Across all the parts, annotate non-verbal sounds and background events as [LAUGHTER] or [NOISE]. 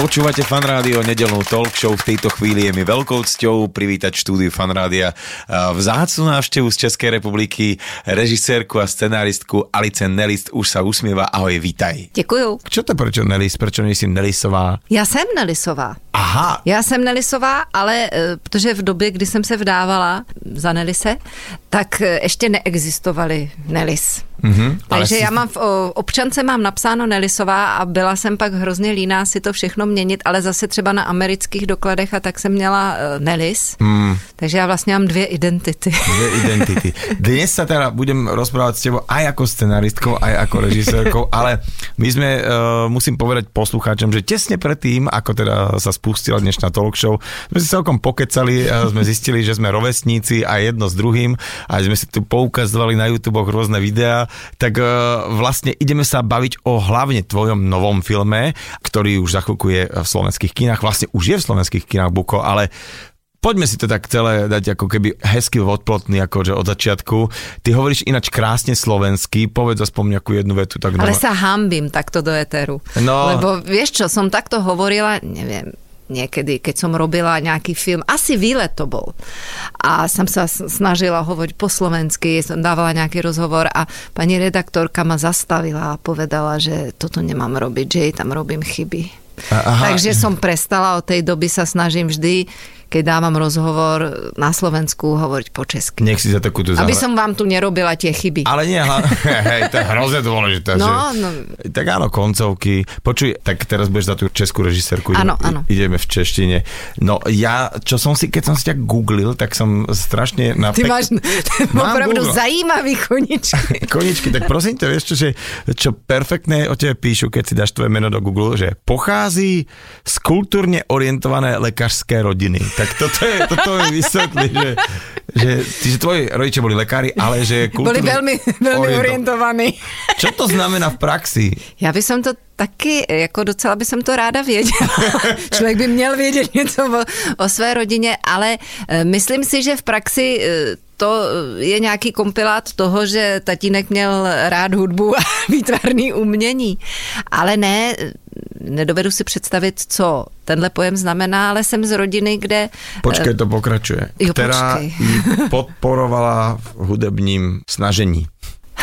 Počúvate Fan Rádio, nedelnú talk show. V tejto chvíli je mi veľkou cťou privítať v štúdiu Fan Rádia a vzácnu návštevu z Českej republiky, režisérku a scenáristku Alice Nelist už sa usmieva. Ahoj, vítaj. Děkuju. Čo to prečo Nelis? Prečo nejsi Nelisová? Já jsem Nelisová. Aha, Já jsem Nelisová, ale eh, protože v době, kdy jsem se vdávala za Nelise, tak eh, ještě neexistovaly Nelis. Mhm, ale Takže si- já mám v občance mám napsáno Nelisová a byla jsem pak hrozně líná si to všechno měnit, ale zase třeba na amerických dokladech a tak jsem měla uh, Nelis. Hmm. Takže já vlastně mám dvě identity. dve [LAUGHS] identity. Dnes sa teda budem rozprávať s tebou aj ako scenaristkou, aj ako režisérkou, ale my sme, uh, musím povedať poslucháčom, že tesne predtým, ako teda sa spustila dnešná talk show, sme si celkom pokecali a sme zistili, že sme rovesníci a jedno s druhým a sme si tu poukazovali na YouTube rôzne videá, tak uh, vlastne ideme sa baviť o hlavne tvojom novom filme, ktorý už za chvíľku je v slovenských kinách, vlastne už je v slovenských kinách Buko, ale Poďme si to tak celé dať ako keby hezky odplotný, akože od začiatku. Ty hovoríš ináč krásne slovensky, povedz aspoň nejakú jednu vetu. Tak Ale doma- sa hambím takto do éteru. No. Lebo vieš čo, som takto hovorila, neviem, niekedy, keď som robila nejaký film, asi výlet to bol. A som sa snažila hovoriť po slovensky, som dávala nejaký rozhovor a pani redaktorka ma zastavila a povedala, že toto nemám robiť, že jej tam robím chyby. Aha. Takže som prestala, od tej doby sa snažím vždy, keď dávam rozhovor na Slovensku, hovoriť po česky. Nech si za takúto Aby zahra- som vám tu nerobila tie chyby. Ale nie, hla... [LAUGHS] hej, to je hrozne dôležité. No, že... no. Tak áno, koncovky. Počuj, tak teraz budeš za tú českú režisérku. Áno, áno. Ideme v češtine. No ja, čo som si, keď som si ťa googlil, tak som strašne na... Ty pek- máš Mám opravdu Google. zajímavý koničky. [LAUGHS] Koničky, tak prosím ťa, vieš čo, že, čo perfektné o tebe píšu, keď si dáš tvoje meno do Google, že pochází z kultúrne orientované lekárské rodiny. Tak toto je, toto mi vysvetlí, že, že, že tvoji rodičia boli lekári, ale že kultúrne Boli veľmi, veľmi oriento- orientovaní. Čo to znamená v praxi? Já by som to taky, jako docela by som to ráda věděla. [LAUGHS] Člověk by měl vědět něco o, o své rodině, ale eh, myslím si, že v praxi eh, to je nějaký kompilát toho, že tatínek měl rád hudbu a [LAUGHS] výtvarný umění. Ale ne, nedovedu si představit, co tenhle pojem znamená, ale jsem z rodiny, kde... Počkej, to pokračuje. Jo, Která počkej. podporovala v hudebním snažení.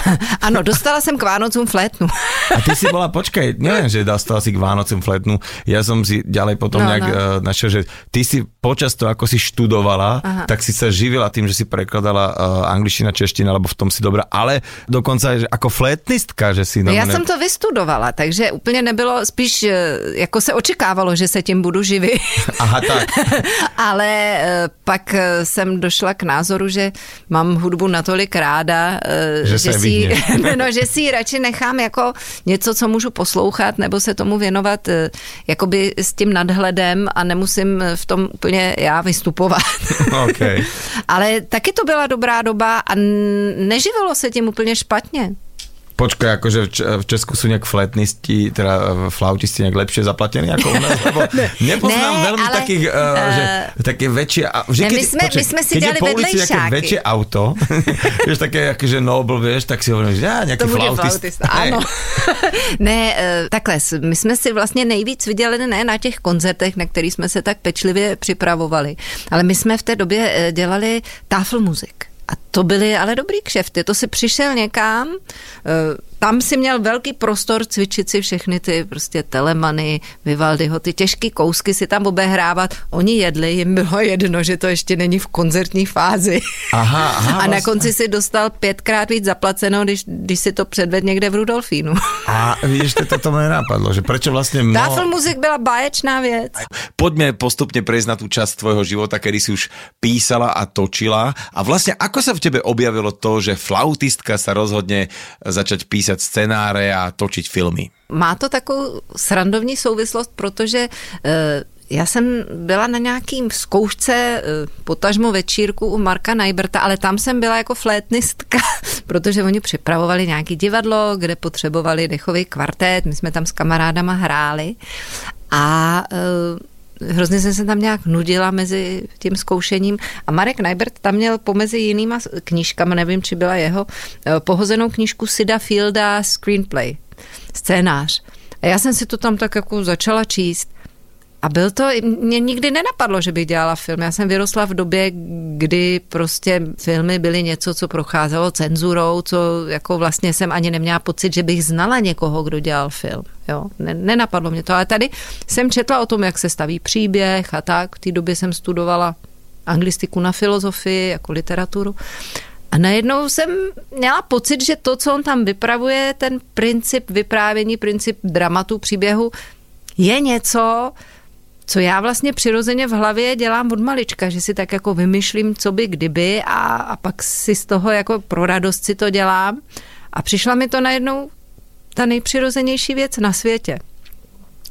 [LAUGHS] Ano, dostala jsem k Vánocům flétnu. A ty si bola, počkaj, neviem, že dostala si k Vánocom fletnú. Ja som si ďalej potom No, nejak no. no. našiel, že ty si počas toho, ako si študovala, Aha. tak si sa živila tým, že si prekladala uh, angličtina, čeština, lebo v tom si dobrá, ale dokonca že ako flétnistka, že si... No, já normálne- jsem to vystudovala, takže úplně nebylo, spíš eh, jako se očekávalo, že se tím budu živit. [LAUGHS] Aha, tak. [LAUGHS] Ale eh, pak eh, jsem došla k názoru, že mám hudbu natolik ráda, eh, Že že, si, [LAUGHS] no, že si ji radši nechám jako něco, co můžu poslouchat, nebo se tomu věnovat eh, jakoby s tím nadhledem a nemusím v tom úplně já vystupovat. [LAUGHS] OK. [LAUGHS] Ale taky to byla dobrá doba a neživilo se tím úplně špatně. Počkaj, akože v, Česku sú nejak flétnisti, teda flautisti nejak lepšie zaplatení ako u nás, [LAUGHS] lebo nepoznám Ne, veľmi ale, takých, uh, že také väčšie, že Ne, my sme- my sme si keď je dali po ulici nejaké väčšie auto, [LAUGHS] vieš, také akože noble, vieš, tak si hovorím, že ja, nejaký To bude flautist. flautista, [LAUGHS] ano. ne, eh, takhle, my jsme si vlastně nejvíc viděli ne na těch koncertech, na který jsme se tak pečlivě připravovali, ale my jsme v té době dělali tafelmuzik. A to byly ale dobrý kšefty. To si přišel někam, eh, tam si měl velký prostor cvičit si všechny ty prostě telemany, Vivaldiho, ty těžké kousky si tam obehrávat. Oni jedli, jim bylo jedno, že to ještě není v koncertní fázi. Aha, [LAUGHS] aha, A na vlastně. konci si dostal pětkrát víc zaplaceno, když, když si to předved někde v Rudolfínu. A vidíš, to, to, to mi nenapadlo, že prečo vlastne mnoho... Táfel muzik byla báječná věc. Poďme postupne prejsť na tú časť tvojho života, kedy si už písala a točila. A vlastne ako sa v tebe objavilo to, že flautistka sa rozhodne začať písať scenáre a točiť filmy? Má to takovou srandovní souvislost, protože eh, já jsem byla na nějakým zkoušce, eh, potažmo večírku u Marka Najberta, ale tam jsem byla jako flétnistka, [LAUGHS] protože oni připravovali nějaký divadlo, kde potřebovali dechový kvartet, my jsme tam s kamarádama hráli A e, hrozně jsem se tam nějak nudila mezi tím zkoušením a Marek Najbert tam měl pomezi jinýma knížkami, nevím, či byla jeho, e, pohozenou knížku Sida Fielda Screenplay, scénář. A já jsem si to tam tak jako začala číst a byl to, mě nikdy nenapadlo, že bych dělala film. Já jsem vyrostla v době, kdy prostě filmy byly něco, co procházelo cenzurou, co jako vlastně jsem ani neměla pocit, že bych znala někoho, kdo dělal film. Jo, nenapadlo mě to. Ale tady jsem četla o tom, jak se staví příběh a tak. V té době jsem studovala anglistiku na filozofii, jako literaturu. A najednou jsem měla pocit, že to, co on tam vypravuje, ten princip vyprávění, princip dramatu, příběhu, je něco, co já vlastně přirozeně v hlavě dělám od malička, že si tak jako vymýšlím, co by kdyby a, a pak si z toho jako pro radost si to dělám. A přišla mi to najednou ta nejpřirozenější věc na světě.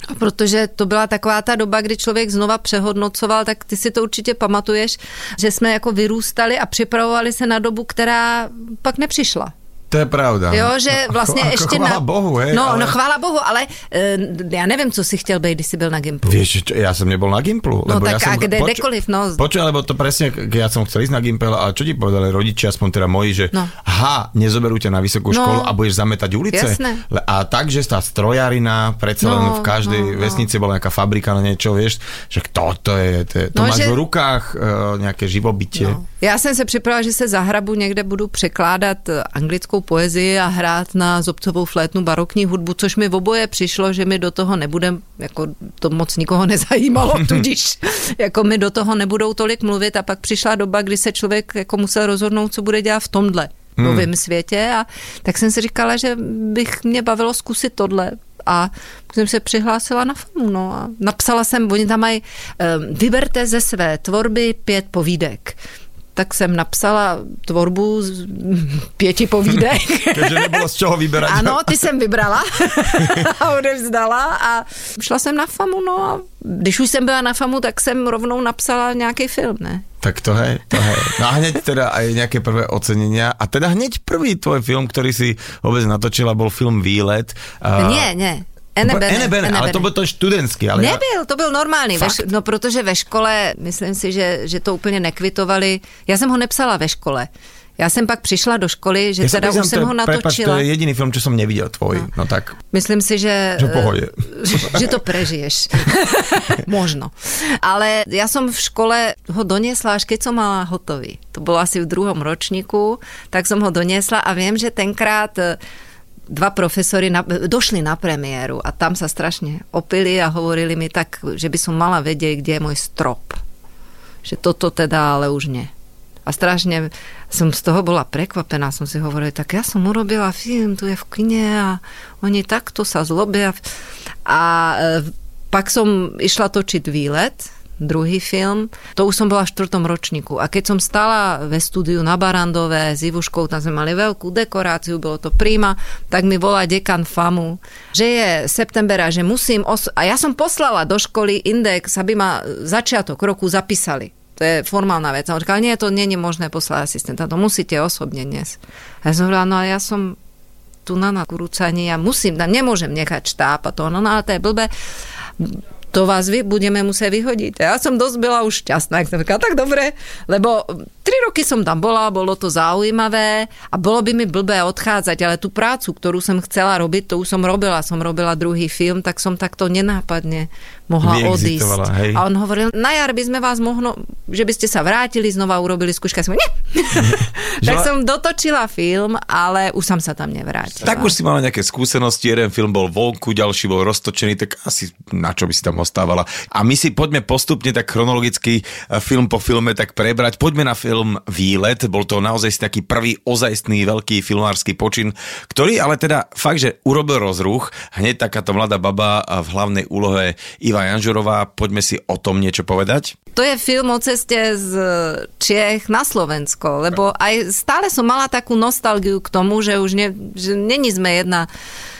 A protože to byla taková ta doba, kdy člověk znova přehodnocoval, tak ty si to určitě pamatuješ, že jsme jako vyrůstali a připravovali se na dobu, která pak nepřišla. To je pravda. Jo, že vlastně ako, ještě chvála na... Bohu, hej, No, ale... no chvála Bohu, ale uh, já nevím, co si chtěl být, když jsi byl na Gimplu. Vieš, čo, ja som nebol na Gimplu. No tak ja som, a kde, kdekoliv, no. Počuj, lebo to presne, keď ja som chcel ísť na Gimpel, a čo ti povedali rodičia, aspoň teda moji, že No. ha, nezoberú ťa na vysokú No. školu a budeš zametať ulice. Jasné. A tak, že tá strojarina, predsa len No, v každej no, no. vesnici bola nejaká fabrika na niečo, vieš, že kto to je, to, je, to No, máš že- v rukách uh, nejaké živobytie. No. Já jsem se připravila, že se zahrabu někde budu překládat eh, anglickou poezii a hrát na zobcovou flétnu barokní hudbu, což mi v oboje přišlo, že mi do toho nebude, jako to moc nikoho [LAUGHS] nezajímalo, [LAUGHS] tudíž jako mi do toho nebudou tolik mluvit. A pak přišla doba, kdy se člověk jako musel rozhodnout, co bude dělat v tomhle novém světě. A tak jsem si říkala, že bych mě bavilo zkusit tohle. A jsem se přihlásila na FAMu, no a napsala jsem, oni tam mají, um, vyberte ze své tvorby pět povídek. Tak jsem napsala tvorbu z [LAUGHS] pěti povídek. Keďže nebolo z čoho vyberať. Ano, ty jsem vybrala [LAUGHS] a odevzdala a šla jsem na FAMu, no a když už jsem byla na FAMu, tak jsem rovnou napsala nějaký film, ne? Tak to hej, to hej. No a hneď teda aj nejaké prvé ocenenia. A teda hneď prvý tvoj film, ktorý si vôbec natočila, bol film Výlet. A... Ne, ne. Enebene, Ene Bene, ale to byl to študentský. Ale Nebyl, to byl normální. Ve, Fakt? no protože ve škole, myslím si, že, že to úplně nekvitovali. Já jsem ho nepsala ve škole. Já jsem pak přišla do školy, že ja teda už jsem ho natočila. to je jediný film, čo som nevidel tvoj. No, tak, Myslím si, že... Že v pohodě. eh, Že to prežiješ. [LAUGHS] Možno. Ale já jsem v škole ho doniesla, až keď som mala hotový. To bylo asi v druhom ročníku, tak som ho doniesla a vím, že tenkrát eh, dva profesory na, došli na premiéru a tam sa strašne opili a hovorili mi tak, že by som mala vedieť, kde je môj strop. Že toto teda ale už nie. A strašne som z toho bola prekvapená, som si hovorila, tak ja som urobila film, tu je v kine a oni takto sa zlobia. A e, pak som išla točiť výlet, druhý film, to už som bola v štvrtom ročníku. A keď som stala ve studiu na Barandové s Ivuškou, tam sme mali veľkú dekoráciu, bolo to príma, tak mi volá dekan FAMu, že je september že musím... Os- a ja som poslala do školy index, aby ma začiatok roku zapísali. To je formálna vec. A on říkal, nie, to není možné poslať asistenta, to musíte osobne dnes. A ja som hovorila, no a ja som tu na nakrúcaní, ja musím, tam nemôžem nechať štáb a to, no, no ale to je blbé to vás vy budeme muset vyhodit. Já jsem dost byla už šťastná, jak jsem říkala, tak dobré, lebo tři roky som tam bola, bolo to zaujímavé a bolo by mi blbé odchádzať, ale tu prácu, ktorú som chcela robiť, to už som robila, som robila druhý film, tak som takto nenápadne mohla odísť. Hej. A on hovoril, na jar by sme vás mohlo, že by ste sa vrátili, znova urobili skúška. Som, nie. [LAUGHS] tak som dotočila film, ale už som sa tam nevrátila. Tak už si mala nejaké skúsenosti, jeden film bol vonku, ďalší bol roztočený, tak asi na čo by si tam ostávala. A my si poďme postupne tak chronologicky eh, film po filme tak prebrať. Poďme na film Výlet, bol to naozaj si taký prvý ozajstný veľký filmársky počin, ktorý ale teda fakt, že urobil rozruch. Hneď takáto mladá baba v hlavnej úlohe Iva Janžurová. Poďme si o tom niečo povedať. To je film o ceste z Čiech na Slovensko, lebo aj stále som mala takú nostalgiu k tomu, že už ne, že není sme jedna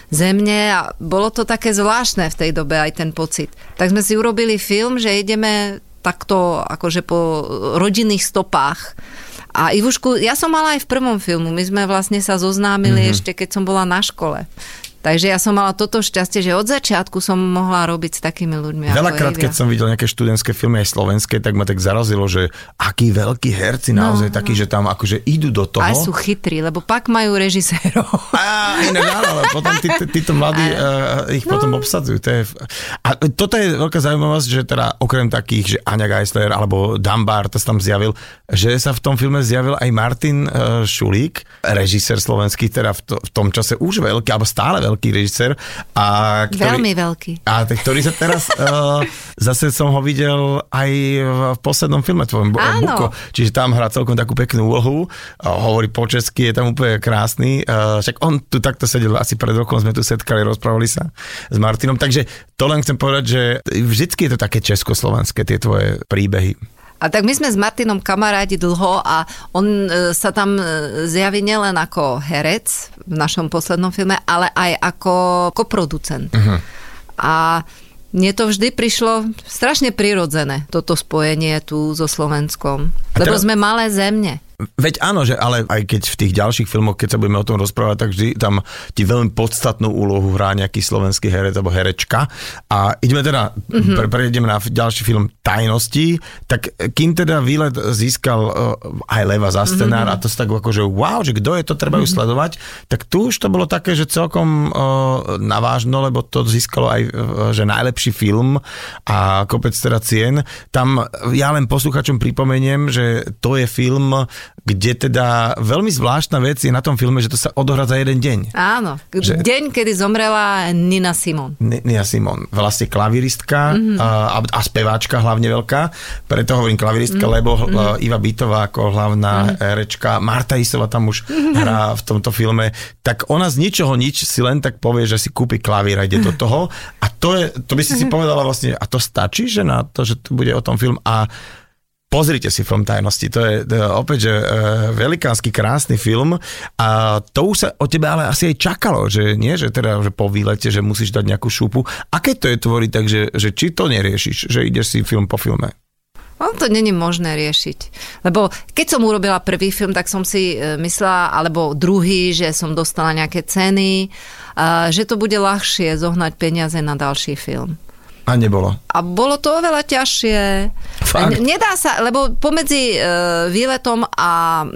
zemne a bolo to také zvláštne v tej dobe aj ten pocit. Tak sme si urobili film, že ideme takto akože po rodinných stopách. A Ivušku, ja som mala aj v prvom filmu, my sme vlastne sa zoznámili mm-hmm. ešte keď som bola na škole. Takže ja som mala toto šťastie, že od začiatku som mohla robiť s takými ľuďmi. Veľakrát, keď som videl nejaké študentské filmy aj slovenské, tak ma tak zarazilo, že akí veľkí herci No, naozaj takí, že tam akože idú do toho. Aj sú chytrí, lebo pak majú režisérov. Á, inak áno, ale potom tí, tí, títo mladí uh, ich no. potom obsadzujú. To je, a toto je veľká zaujímavosť, že teda okrem takých, že Aňa Geisler alebo Dumbar, to sa tam zjavil, že sa v tom filme zjavil aj Martin uh, Šulík, režisér slovenský, teda v, to, v tom čase už veľký, alebo stále veľký režisér. A ktorý, Veľmi veľký. A ktorý sa teraz, uh, [LAUGHS] zase som ho videl aj v poslednom filme tvojom, Bu- Áno. Buko. Čiže tam hrá celkom takú peknú úlohu, uh, hovorí po česky, je tam úplne krásny. Uh, však on tu takto sedel asi pred rokom, sme tu setkali, rozprávali sa s Martinom. Takže to len chcem povedať, že vždycky je to také československé, tie tvoje príbehy. A tak my sme s Martinom kamarádi dlho a on e, sa tam e, zjaví nielen ako herec v našom poslednom filme, ale aj ako koproducent. Uh-huh. A mne to vždy prišlo strašne prirodzené, toto spojenie tu so Slovenskom. Lebo sme malé zemne. Veď áno, že ale aj keď v tých ďalších filmoch, keď sa budeme o tom rozprávať, tak vždy tam ti veľmi podstatnú úlohu hrá nejaký slovenský herec alebo herečka. A ideme teda, mm-hmm. pre, prejdeme na ďalší film Tajnosti, tak kým teda výlet získal uh, aj Leva za scenár mm-hmm. a to sa tak akože wow, že kto je to, treba ju sledovať, tak tu už to bolo také, že celkom uh, navážno, lebo to získalo aj, uh, že najlepší film a kopec teda cien. Tam ja len posluchačom pripomeniem, že to je film, kde teda veľmi zvláštna vec je na tom filme, že to sa odohrá za jeden deň. Áno. Že- Deň, kedy zomrela Nina Simon. Ni- Nia Simon, vlastne klaviristka mm-hmm. a, a speváčka hlavne veľká, preto hovorím klaviristka, mm-hmm. lebo mm-hmm. Iva Bytová ako hlavná mm-hmm. herečka, Marta Isova tam už mm-hmm. hrá v tomto filme, tak ona z ničoho nič si len tak povie, že si kúpi klavír a ide do toho a to, je, to by si si povedala vlastne, a to stačí, že na to, že tu bude o tom film a Pozrite si film Tajnosti, to je, opäť, že e, velikánsky krásny film a to už sa od teba ale asi aj čakalo, že nie, že teda že po výlete, že musíš dať nejakú šupu. Aké to je tvoriť, takže že či to neriešiš, že ideš si film po filme? No to není možné riešiť. Lebo keď som urobila prvý film, tak som si e, myslela, alebo druhý, že som dostala nejaké ceny, že to bude ľahšie zohnať peniaze na ďalší film. A nebolo. A bolo to oveľa ťažšie. Fakt? Nedá sa, lebo pomedzi e, výletom a e,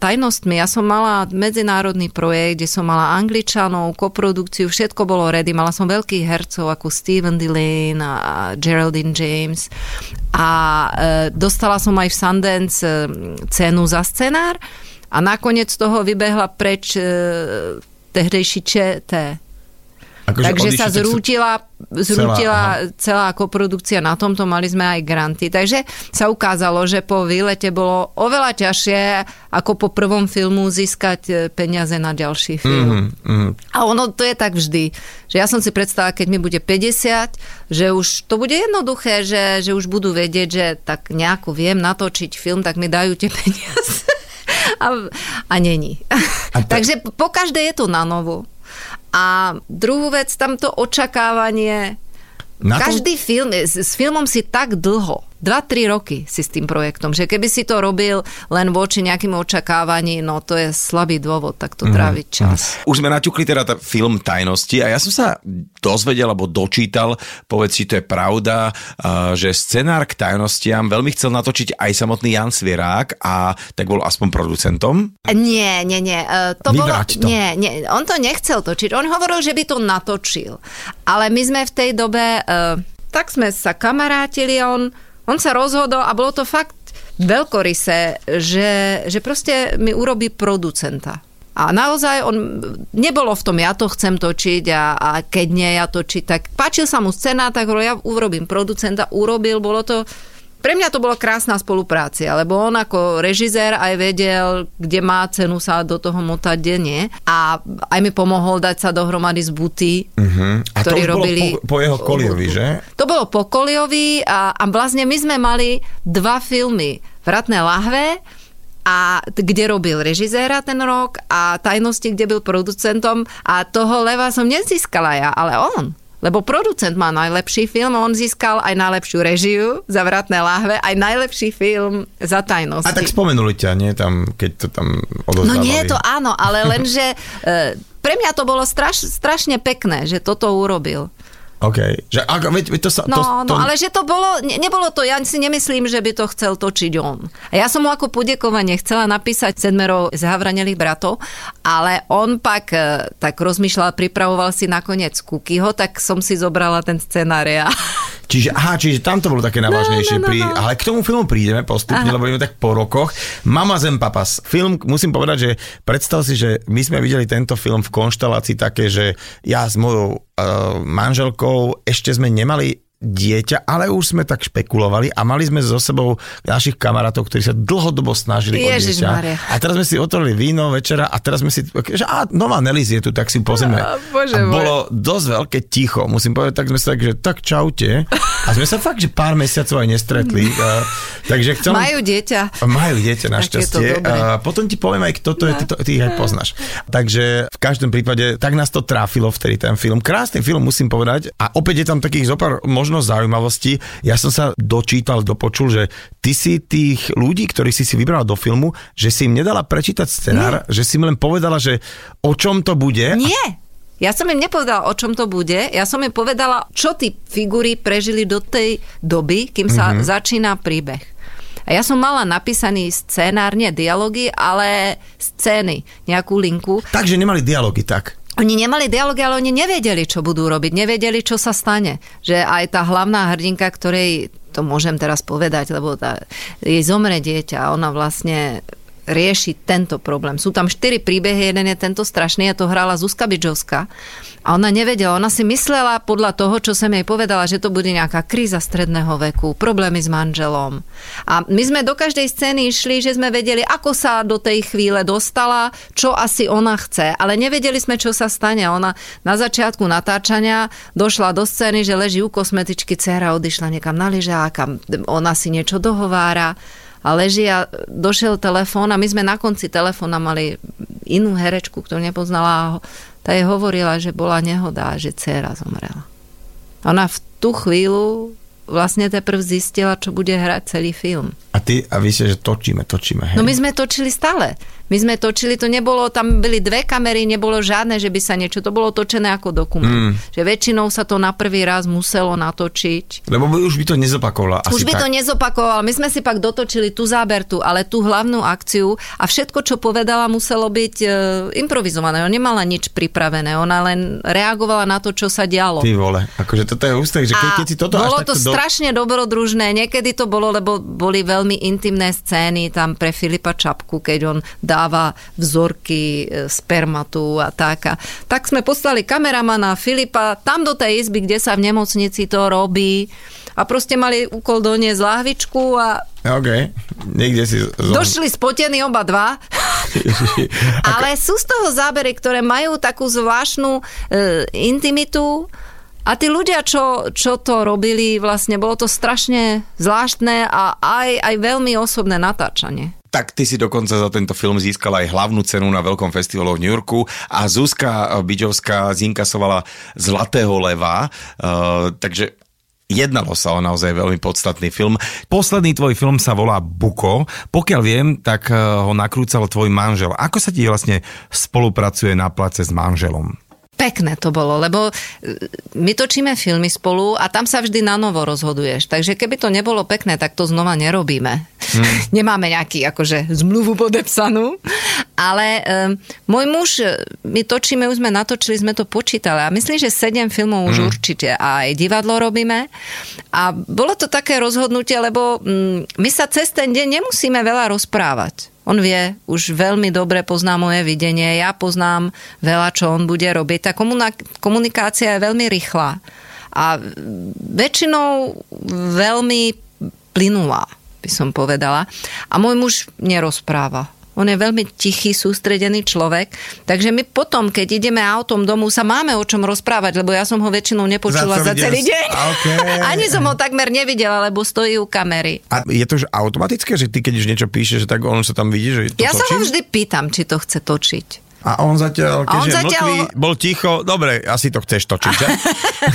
tajnostmi, ja som mala medzinárodný projekt, kde som mala Angličanov, koprodukciu, všetko bolo ready. Mala som veľkých hercov ako Steven Delane a Geraldine James. A e, dostala som aj v Sundance e, cenu za scenár a nakoniec toho vybehla preč e, tehdejší ČT. Akože Takže sa zrútila, zrútila celá, koprodukcia na tomto, mali sme aj granty. Takže sa ukázalo, že po výlete bolo oveľa ťažšie ako po prvom filmu získať e, peniaze na ďalší film. Mm, mm. A ono to je tak vždy, že ja som si predstavila, keď mi bude 50, že už to bude jednoduché, že, že už budú vedieť, že tak nejako viem natočiť film, tak mi dajú tie [LAUGHS] peniaze. A, a není. A to- Takže po každé je to na novo. A druhú vec, tamto očakávanie, Na tom- každý film, s, s filmom si tak dlho, 2-3 roky si s tým projektom, že keby si to robil len voči nejakým očakávaní, no to je slabý dôvod takto Mhm, tráviť čas. Už sme naťukli teda tá film Tajnosti a ja som sa dozvedel alebo dočítal, povedz, či to je pravda, že scenár k tajnostiam veľmi chcel natočiť aj samotný Jan Svierák a tak bol aspoň producentom. Nie, nie, nie. e, To bolo, Vybrať to. Nie, nie. On to nechcel točiť. On hovoril, že by to natočil. Ale my sme v tej dobe, uh, tak sme sa kamarátili on, on sa rozhodol a bolo to fakt veľkorysé, že, že proste mi urobí producenta. A naozaj on, nebolo v tom, ja to chcem točiť a, a keď nie ja točiť, tak páčil sa mu scéna, tak hovoril, ja urobím producenta, urobil, bolo to, pre mňa to bola krásna spolupráca, lebo on ako režisér aj vedel, kde má cenu sa do toho motať, kde nie. A aj mi pomohol dať sa dohromady z buty, Uh-huh. A to ktorí bolo robili... po, po jeho koliovi, že? To bolo po Koliovi a, a vlastne my sme mali dva filmy. Vratné lahve a kde robil režiséra ten rok a tajnosti, kde byl producentom a toho leva som nezískala ja, ale on. Lebo producent má najlepší film on získal aj najlepšiu režiu za Vratné lahve, aj najlepší film za tajnosti. A tak spomenuli ťa, nie tam, keď to tam No odozdávali. nie, to áno, ale [LAUGHS] lenže e, pre mňa to bolo straš, strašne pekné, že toto urobil. OK. Že, ako, veď, veď to sa, No, to, no, ale že to bolo, ne, nebolo to, ja si nemyslím, že by to chcel točiť on. A ja som mu ako podekovanie chcela napísať sedmero z Havranelých bratov, ale on pak e, tak rozmýšľal, pripravoval si nakoniec Kukyho, tak som si zobrala ten scenár a [LAUGHS] Čiže, aha, čiže tam to bolo také navážnejšie. no, no, pri, no. Ale k tomu filmu prídeme postupne, Aha. lebo ideme tak po rokoch. Mama Zem Papas. Film, musím povedať, že predstav si, že my sme videli tento film v konštelácii také, že ja s mojou manželkou ešte sme nemali dieťa, ale už sme tak špekulovali a mali sme so sebou našich kamarátov, ktorí sa dlhodobo snažili o Ježišmaria. dieťa. A teraz sme si otvorili víno večera a teraz sme si, že á, nová Nelis je tu, tak si pozrieme. Á, Bože a môj. bolo dosť veľké ticho, musím povedať, tak sme sa tak, že tak čaute. A sme sa fakt, že pár mesiacov aj nestretli. [LAUGHS] Uh, takže chcem... majú dieťa. Majú dieťa, našťastie. No. A potom ti poviem aj, kto to je, ty, to, ty aj poznáš. Takže v každom prípade, tak nás to tráfilo vtedy ten film. Krásny film, musím povedať. A opäť je tam takých zopár možno zaujímavostí. Ja som sa dočítal, dopočul, že ty si tých ľudí, ktorých si si vybrala do filmu, že si im nedala prečítať scenár, že si im len povedala, že o čom to bude. Nie. Ja som im nepovedala, o čom to bude. Ja som im povedala, čo tí figúry prežili do tej doby, kým sa Mhm. mm-hmm. začína príbeh. A ja som mala napísaný scénár, nie dialógy, ale scény, nejakú linku. Takže nemali dialógy, tak. Oni nemali dialógy, ale oni nevedeli, čo budú robiť, nevedeli, čo sa stane. Že aj tá hlavná hrdinka, ktorej, to môžem teraz povedať, lebo tá, jej zomre dieťa ona vlastne rieši tento problém. Sú tam štyri príbehy, jeden je tento strašný, a to hrala Zuzka Bidžovská. A ona nevedela, ona si myslela podľa toho, čo som jej povedala, že to bude nejaká kríza stredného veku, problémy s manželom. A my sme do každej scény išli, že sme vedeli, ako sa do tej chvíle dostala, čo asi ona chce, ale nevedeli sme, čo sa stane. Ona na začiatku natáčania došla do scény, že leží u kosmetičky, dcera odišla niekam na lyžák a ona si niečo dohovára a leží a došiel telefón a my sme na konci telefóna mali inú herečku, ktorú nepoznala a tá jej hovorila, že bola nehoda a že dcera zomrela. Ona v tú chvíľu vlastne teprv zistila, čo bude hrať celý film. A ty, a vy ste, že točíme, točíme. Hej. No my sme točili stále. My sme točili, to nebolo, tam byli dve kamery, nebolo žiadne, že by sa niečo, to bolo točené ako dokument. Mm. Že väčšinou sa to na prvý raz muselo natočiť. Lebo by, už by to nezopakovala. Asi Už by tak. to nezopakoval. My sme si pak dotočili tú zábertu, ale tú hlavnú akciu a všetko, čo povedala, muselo byť e, improvizované. Ona nemala nič pripravené. Ona len reagovala na to, čo sa dialo. Ty vole, akože toto je ústek, že keď, keď si toto bolo to takto strašne dobrodružné. Niekedy to bolo, lebo boli veľmi intimné scény tam pre Filipa Čapku, keď on dáva vzorky e, spermatu a tak. A tak sme poslali kameramana Filipa tam do tej izby, kde sa v nemocnici to robí. A proste mali úkol doniesť lahvičku a. OK, niekde si... Zom... došli spotení oba dva. [LAUGHS] Ale sú z toho zábery, ktoré majú takú zvláštnu e, intimitu a tí ľudia, čo, čo to robili, vlastne bolo to strašne zvláštne a aj, aj veľmi osobné natáčanie. Tak ty si dokonca za tento film získala aj hlavnú cenu na veľkom festivalu v New Yorku a Zuzka Biďovská zinkasovala Zlatého leva, uh, takže Jednalo sa o naozaj veľmi podstatný film. Posledný tvoj film sa volá Buko. Pokiaľ viem, tak eh, ho nakrúcal tvoj manžel. Ako sa ti vlastne spolupracuje na place s manželom? Pekné to bolo, lebo e, my točíme filmy spolu a tam sa vždy na novo rozhoduješ. Takže keby to nebolo pekné, tak to znova nerobíme. Hmm. [LAUGHS] Nemáme nejaký akože zmluvu podepsanú. Ale um, môj muž, e, my točíme, už sme natočili, sme to počítali a myslím, že sedem filmov už Hmm. určite a aj divadlo robíme. A bolo to také rozhodnutie, lebo um, my sa cez ten deň nemusíme veľa rozprávať. On vie, už veľmi dobre pozná moje videnie, ja poznám veľa, čo on bude robiť. Tá komunikácia je veľmi rýchla a väčšinou veľmi plynulá, by som povedala. A môj muž nerozpráva. On je veľmi tichý, sústredený človek, takže my potom, keď ideme autom domov, sa máme o čom rozprávať, lebo ja som ho väčšinou nepočula Za za celý deň. Okay. [LAUGHS] Ani som ho takmer nevidela, lebo stojí u kamery. A je to že automatické, že ty keď už niečo píšeš, tak on sa tam vidí, že to Ja sa točí? ho vždy pýtam, či to chce točiť. A on zatiaľ, on keďže zatiaľ- mlkvý, bol ticho, dobre, asi to chceš točiť, že?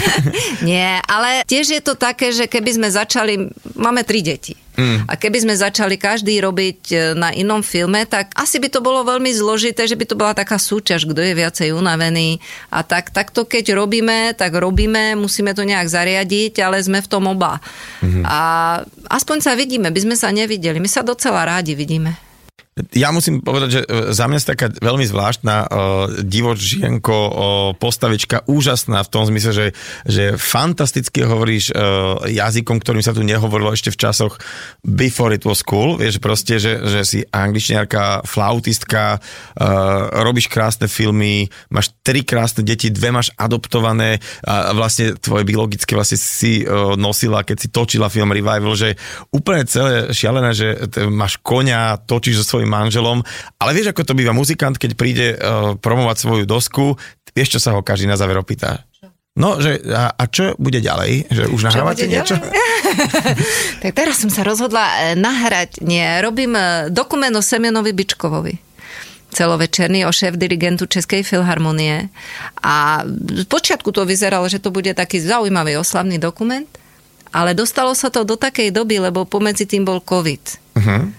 [LAUGHS] Nie, ale tiež je to také, že keby sme začali, máme tri deti. Mm. A keby sme začali každý robiť e, na inom filme, tak asi by to bolo veľmi zložité, že by to bola taká súťaž, kto je viacej unavený. A tak, takto keď robíme, tak robíme, musíme to nejak zariadiť, ale sme v tom oba. Mm. A aspoň sa vidíme, by sme sa nevideli. My sa docela rádi vidíme. Ja musím povedať, že e, za mňa je taká veľmi zvláštna uh, divočienko uh, postavička, úžasná v tom zmysle, že, že fantasticky hovoríš uh, jazykom, ktorým sa tu nehovorilo ešte v časoch before it was cool, vieš proste, že, že si angličniarka, flautistka, uh, robíš krásne filmy, máš tri krásne deti, dve máš adoptované a vlastne tvoje biologické vlastne si uh, nosila, keď si točila film Revival, že úplne celé šialené, že máš konia, točíš so svojím manželom, ale vieš, ako to býva muzikant, keď príde uh, promovať svoju dosku, vieš, čo sa ho každý na záver opýta? No, že a, a čo bude ďalej? Že už nahrávate niečo? [LAUGHS] Tak teraz som sa rozhodla e, nahrať, nie, robím e, dokument o Semenovi Bičkovovi celovečerný o šéf dirigentu Českej filharmonie. A z počiatku to vyzeralo, že to bude taký zaujímavý oslavný dokument, ale dostalo sa to do takej doby, lebo pomedzi tým bol COVID. Uh-huh.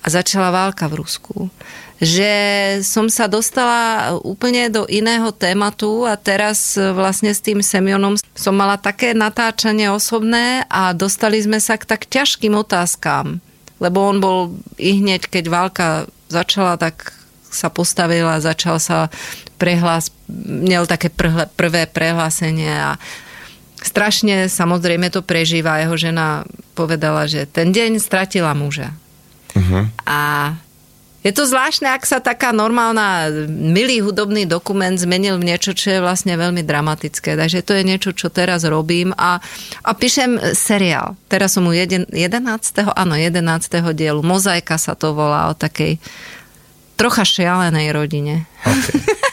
A začala válka v Rusku. Že som sa dostala úplne do iného tématu a teraz vlastne s tým Semionom som mala také natáčanie osobné a dostali sme sa k tak ťažkým otázkam. Lebo on bol i hneď, keď válka začala, tak sa postavil a začal sa prehlás, měl také prhle, prvé prehlásenie a strašne samozrejme to prežíva. Jeho žena povedala, že ten deň stratila muža. Uh-huh. A je to zvláštne, ak sa taká normálna, milý hudobný dokument zmenil v niečo, čo je vlastne veľmi dramatické. Takže to je niečo, čo teraz robím a, a píšem seriál. Teraz som u jeden, 11. áno, 11. dielu. Mozaika sa to volá o takej trocha šialenej rodine. Okay. [LAUGHS]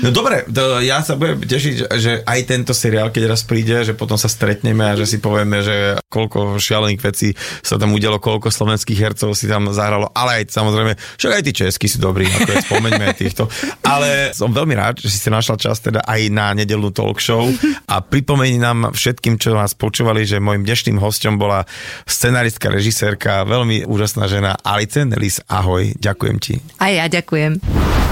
No dobre, to ja sa budem tešiť, že aj tento seriál, keď raz príde, že potom sa stretneme a že si povieme, že koľko šialených vecí sa tam udialo, koľko slovenských hercov si tam zahralo, ale aj samozrejme, však aj tí českí sú dobrí, ako je, spomeňme týchto. Ale som veľmi rád, že si ste našla čas teda aj na nedelnú talk show a pripomení nám všetkým, čo nás počúvali, že môjim dnešným hostom bola scenaristka, režisérka, veľmi úžasná žena Alice Nelis. Ahoj, ďakujem ti. A ja ďakujem.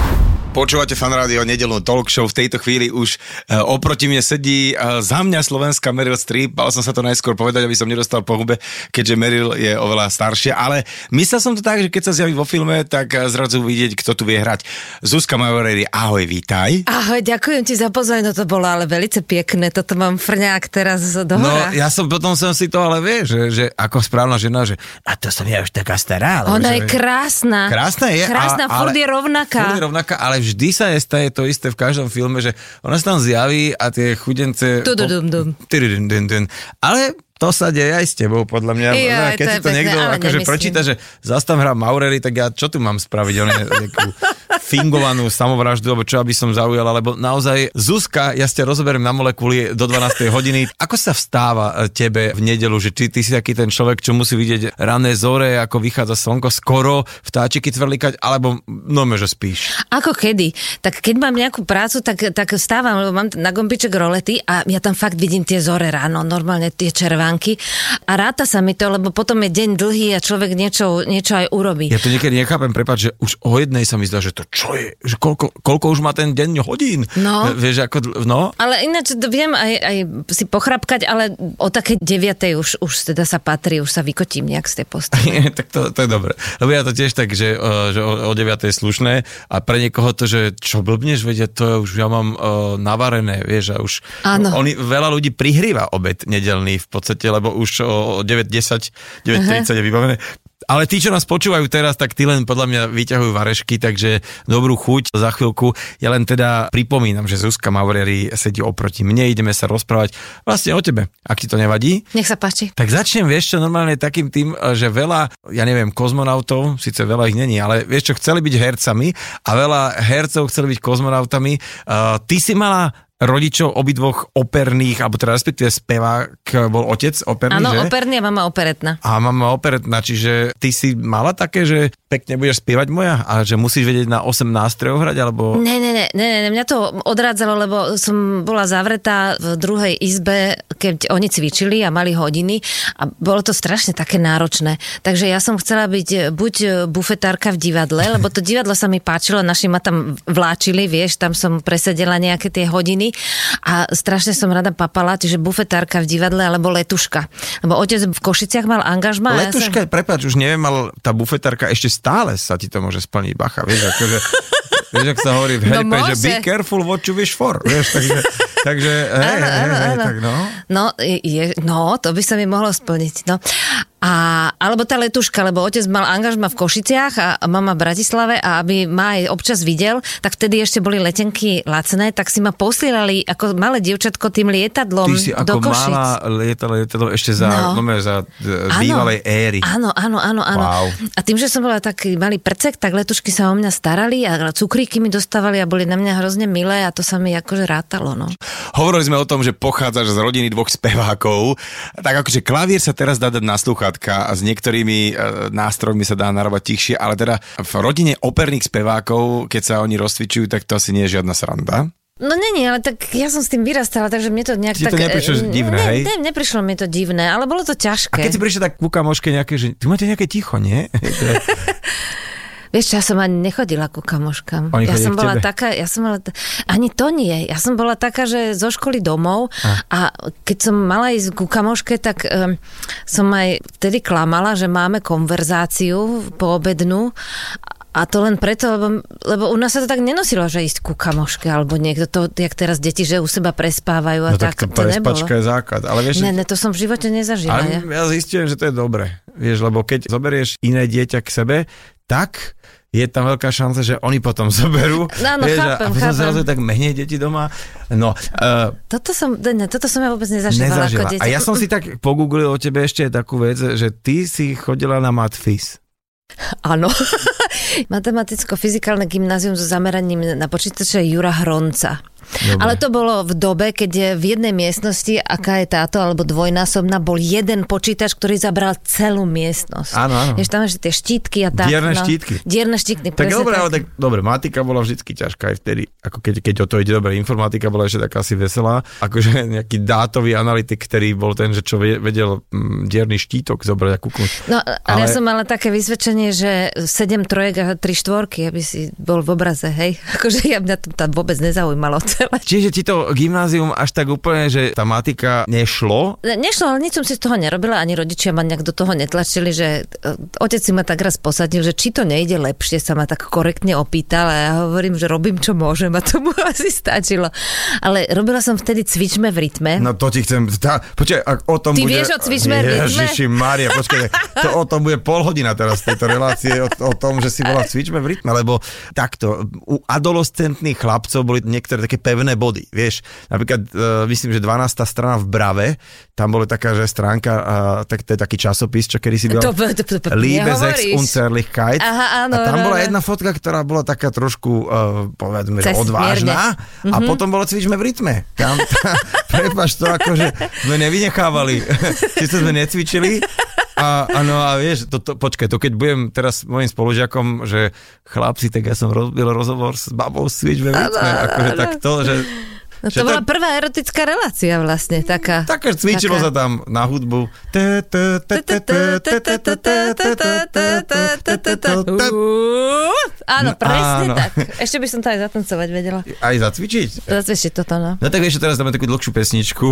Počúvate fan rádio nedelnú talk show. V tejto chvíli už uh, oproti mne sedí uh, za mňa slovenská Meryl Streep. Mal som sa to najskôr povedať, aby som nedostal po hube, keďže Meryl je oveľa staršia. Ale myslel som to tak, že keď sa zjaví vo filme, tak uh, zrazu vidieť, kto tu vie hrať. Zuzka Majoreri, ahoj, vítaj. Ahoj, ďakujem ti za pozvanie, no to bolo ale veľmi pekné, toto mám frňák teraz do No, ja som potom som si to ale vie, že, že ako správna žena, že a to som ja už taká stará. ale Ona je krásna. Krásna je. Krásna, a, furt je rovnaká. Furt je rovnaká, ale vždy sa je staje to isté v každom filme, že ona sa tam zjaví a tie chudence... Ale to sa deje aj s tebou, podľa mňa. Jaj, No, Keď to si to pekné, niekto akože prečíta, že zas tam hrá Maurery, tak ja čo tu mám spraviť? On je nejakú fingovanú samovraždu, alebo čo aby som zaujal, lebo naozaj Zuzka, ja ste rozoberiem na molekuly do 12. hodiny. Ako sa vstáva e, tebe v nedelu, že či ty si taký ten človek, čo musí vidieť rané zore, ako vychádza slnko, skoro vtáčiky tvrlikať, alebo no že spíš? Ako kedy? Tak keď mám nejakú prácu, tak, tak vstávam, lebo mám na gombiček rolety a ja tam fakt vidím tie zore ráno, normálne tie červánky a ráta sa mi to, lebo potom je deň dlhý a človek niečo, niečo aj urobí. Ja to niekedy nechápem, prepáč, že už o jednej sa mi zdá, že to čo je, že koľko, koľko už má ten deň hodín. No. Vieš, ako, no, Ale ináč viem aj, aj si pochrapkať, ale o také deviatej už, už teda sa patrí, už sa vykotím nejak z tej postele. [LAUGHS] tak to, to je dobre. Lebo ja to tiež tak, že, uh, že o, o 9. je slušné a pre niekoho to, že čo blbneš, vedia, to už ja mám uh, navarené, vieš, a už Áno. oni, veľa ľudí prihrýva obed nedelný v podstate, lebo už o, o 9.10, 9.30 je vybavené. Ale tí, čo nás počúvajú teraz, tak tí len podľa mňa vyťahujú varešky, takže dobrú chuť za chvíľku. Ja len teda pripomínam, že Zuzka Maureri sedí oproti mne, ideme sa rozprávať vlastne o tebe, ak ti to nevadí. Nech sa páči. Tak začnem, vieš čo, normálne takým tým, že veľa, ja neviem, kozmonautov, síce veľa ich není, ale vieš čo, chceli byť hercami a veľa hercov chceli byť kozmonautami. Uh, ty si mala rodičov obidvoch operných, alebo teda respektíve spevák bol otec operný, Áno, že? operný a mama operetná. A mama operetná, čiže ty si mala také, že pekne budeš spievať moja a že musíš vedieť na 8 nástrojov hrať, alebo... Ne, ne, ne, ne, ne, mňa to odrádzalo, lebo som bola zavretá v druhej izbe, keď oni cvičili a mali hodiny a bolo to strašne také náročné. Takže ja som chcela byť buď bufetárka v divadle, lebo to divadlo sa mi páčilo, naši ma tam vláčili, vieš, tam som presedela nejaké tie hodiny a strašne som rada papala, čiže bufetárka v divadle alebo letuška. Lebo otec v Košiciach mal angažma. a ja Letuška, sa... prepáč, už neviem, ale tá bufetárka ešte stále sa ti to môže splniť, bacha, vieš, akože... Vieš, ak sa hovorí v No heripe, že be careful what you wish for, vieš, takže, takže hej, Áno, hej, áno, hej, áno. tak no. No, je, no, to by sa mi mohlo splniť. No. A, alebo tá letuška, lebo otec mal angažma v Košiciach a mama v Bratislave a aby ma aj občas videl, tak vtedy ešte boli letenky lacné, tak si ma posielali ako malé dievčatko tým lietadlom Ty si do ako Košic. malá lietala lietadlo ešte za, No. no. za Áno. bývalej éry. Áno, áno, áno, áno. Wow. A tým, že som bola taký malý prcek, tak letušky sa o mňa starali a cukríky mi dostávali a boli na mňa hrozne milé a to sa mi akože rátalo, no. Hovorili sme o tom, že pochádzaš z rodiny dvoch spevákov. Tak akože klavír sa teraz dá dať na sluchátka a s niektorými e, nástrojmi sa dá narábať tichšie, ale teda v rodine operných spevákov, keď sa oni rozcvičujú, tak to asi nie je žiadna sranda. No není, ale tak ja som s tým vyrastala, takže mne to nejak Ti to tak... neprišlo, že e, divné, ne, hej? Ne, neprišlo mi to divné, ale bolo to A ťažké. keď si prišiel tak ku kamoške nejaké, že ty máte nejaké ticho, nie? [LAUGHS] Vieš ja som ani nechodila ku kamoškám. Oni ja som bola tebe? taká, ja som t- ani to nie. Ja som bola taká, že zo školy domov a, keď som mala ísť ku kamoške, tak um, som aj vtedy klamala, že máme konverzáciu poobednú a to len preto, lebo, lebo u nás sa to tak nenosilo, že ísť ku kamoške alebo niekto to, jak teraz deti, že u seba prespávajú a No tak tak, to prespačka je základ. Ale vieš, Ne, ne, to som v živote nezažila. ale ja. ja zistím, že to je dobre. Vieš, lebo keď zoberieš iné dieťa k sebe, tak je tam veľká šanca, že oni potom [LAUGHS] zoberú. Áno, vieš, chápem, a potom chápem. zrazu tak menej deti doma. No, uh, Toto som, ne, toto som ja vôbec nezažívala, ako dieťa. A ja som si tak pogooglil o tebe ešte takú vec, že ty si chodila na matfis. Áno. [LAUGHS] Matematicko-fyzikálne gymnázium so zameraním na počítače Jura Hronca. Dobre. Ale to bolo v dobe, keď v jednej miestnosti, aká je táto, alebo dvojnásobná, bol jeden počítač, ktorý zabral celú miestnosť. Áno, áno. Tam ešte tie štítky a tak. Dierne no. štítky. Dierne štítky, Tak dobre, tak. ale tak dobre, matika bola vždycky ťažká aj vtedy, ako keď, keď o to ide dobre, informatika bola ešte taká asi veselá, akože [LAUGHS] nejaký dátový analytik, ktorý bol ten, že čo ve- vedel mm, dierny štítok zobrať a kúknuť. No, ale, Ale- ja som mala také vysvedčenie, že 7 trojek a 3 štvorky, aby si bol v obraze, hej. [LAUGHS] Akože ja mňa to tam vôbec nezaujímalo celé. Čiže ti to gymnázium až tak úplne, že tá matika nešlo, Ne- Nešlo, ale nič som si z toho nerobila, ani rodičia ma nejak do toho netlačili, že e, otec si ma tak raz posadil, že či to nejde lepšie, sa ma tak korektne opýtal a ja hovorím, že robím, čo môžem a to mu [LAUGHS] asi stačilo. Ale robila som vtedy cvičme v rytme. No to ti chcem... Tá, počkaj, ak o tom Ty bude... vieš o cvičme v rytme? Ježiši Maria, počkaj, to o tom bude pol hodina teraz tejto relácie, o, o tom, že si bola cvičme v rytme, lebo takto, u adolescentných chlapcov boli niektoré také pevné body, vieš, napríklad, uh, myslím, že 12. strana v Brave, tam bola taká, že stránka, uh, tak, to je taký časopis, čo kedy si bol... To- to- to- to- Liebe sex nehovoríš. unzerlichkeit. Aha, áno, a tam bola jedna fotka, ktorá bola taká trošku, uh, povedzme, že odvážna a potom bolo cvičme v rytme. Tam, [LAUGHS] prepač to akože sme nevynechávali. [LAUGHS] Čisto sme necvičili. A, a no a vieš, to, to, počkaj, to keď budem teraz mojim spolužiakom, že chlapci, tak ja som robil rozhovor s babou s cvičme v rytme. Akože tak to, že... No to bola prvá erotická relácia vlastne, taká. Také cvičilo taká. sa tam na hudbu. Áno, presne tak. Ešte by som to aj zatancovať vedela. Aj zacvičiť. Zase toto, no. No tak vieš, že teraz dáme takú dlhšiu pesničku.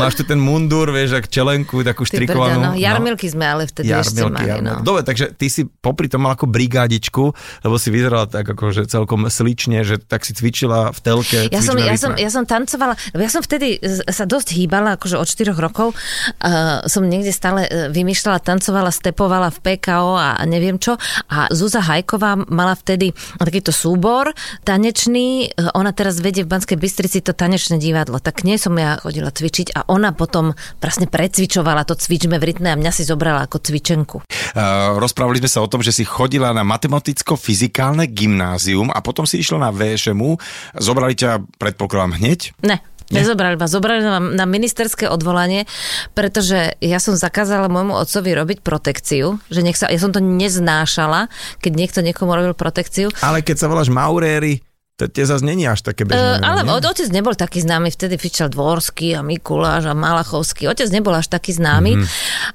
Máš tu ten mundúr, vieš, ak čelenku, takú štrikovanú. no. Jarmilky sme ale vtedy ešte mali, no. Dobre, takže ty si popri tom mal ako brigádičku, lebo si vyzerala tak akože celkom slične, že tak si cvičila v telke. Ja som, cvičme ja, som, ja som tancovala, ja som vtedy sa dosť hýbala, akože od 4 rokov. Uh, som niekde stále uh, vymýšľala, tancovala, stepovala v PKO a neviem čo. A Zúza Hajková mala vtedy takýto súbor tanečný, ona teraz vedie v Banskej Bystrici to tanečné divadlo, tak nie som ja chodila cvičiť a ona potom vlastne precvičovala to cvičme v rytme a mňa si zobrala ako cvičenku. Uh, rozprávali sme sa o tom, že si chodila na matematicko-fyzikálne gymnázium a potom si išla na VŠMU. Zobrali ťa, predpokladám, hneď? Ne, Nezobrali ma, zobrali ma na ministerské odvolanie, pretože ja som zakázala môjmu otcovi robiť protekciu, že nech sa, ja som to neznášala, keď niekto niekomu robil protekciu. Ale keď sa voláš Mauréry, tie zase není až také bežné. Uh, ale nie? otec nebol taký známy, vtedy fičal Dvorský a Mikuláš a Malachovský. Otec nebol až taký známy, mm-hmm.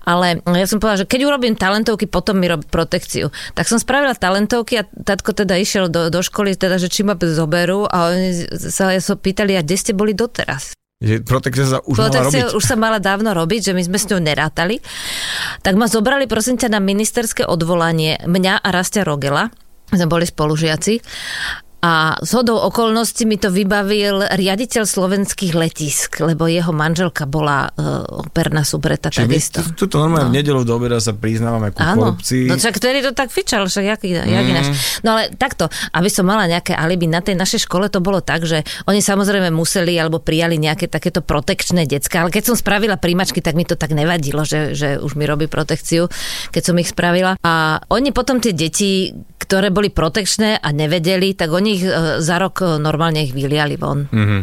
ale ja som povedala, že keď urobím talentovky, potom mi robí protekciu. Tak som spravila talentovky a tatko teda išiel do, do školy, teda, že či ma zoberú a oni sa ja so pýtali, a kde ste boli doteraz? Že protekcia sa už protekcia mala robiť. už sa mala dávno robiť, že my sme s ňou nerátali. Tak ma zobrali prosím ťa na ministerské odvolanie mňa a Rastia Rogela sme boli spolužiaci a z hodou okolností mi to vybavil riaditeľ slovenských letisk, lebo jeho manželka bola uh, operná subreta Čiže takisto. My tu, normálne no. v nedelu do obeda sa priznávame ku Áno. korupcii. No však ktorý to tak fičal, však jak, jak mm. ináš. No ale takto, aby som mala nejaké alibi, na tej našej škole to bolo tak, že oni samozrejme museli alebo prijali nejaké takéto protekčné decka, ale keď som spravila príjmačky, tak mi to tak nevadilo, že, že už mi robí protekciu, keď som ich spravila. A oni potom tie deti, ktoré boli protekčné a nevedeli, tak oni ich e, za rok e, normálne ich vyliali von. Mm-hmm.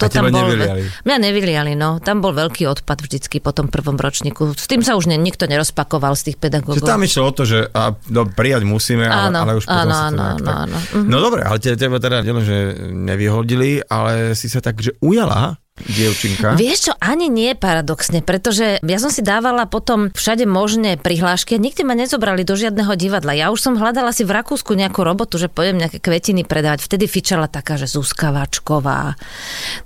To a tam bol, nevyliali. Mňa nevyliali, no. Tam bol veľký odpad vždycky po tom prvom ročníku. S tým sa už ne, nikto nerozpakoval z tých pedagógov. Že tam išlo o to, že a, no, prijať musíme, áno, ale, ale už potom áno, sa to áno, áno, áno. Mhm. No dobre, ale teba teda nielen, že nevyhodili, ale si sa tak, že ujala dievčinka? Vieš čo, ani nie paradoxne, pretože ja som si dávala potom všade možné prihlášky a nikdy ma nezobrali do žiadneho divadla. Ja už som hľadala si v Rakúsku nejakú robotu, že pôjdem nejaké kvetiny predávať. Vtedy fičala taká, že Zuzka Vačková,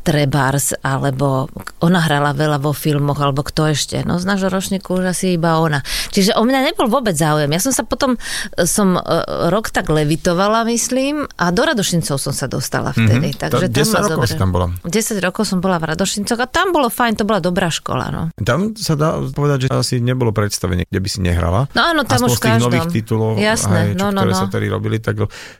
Trebars, alebo ona hrala veľa vo filmoch, alebo kto ešte. No z nášho ročníku už asi iba ona. Čiže o mňa nebol vôbec záujem. Ja som sa potom, e, som e, rok tak levitovala, myslím, a do Radošincov som sa dostala vtedy. Mm-hmm. Takže tam 10 rokov tam bola. 10 rokov som bola v Radošincoch a tam bolo fajn, to bola dobrá škola. No. Tam sa dá povedať, že asi nebolo predstavenie, kde by si nehrala. No áno, tam už z tých nových titulov, Jasné, aj, čo, no, no, ktoré no. sa tady robili. Tak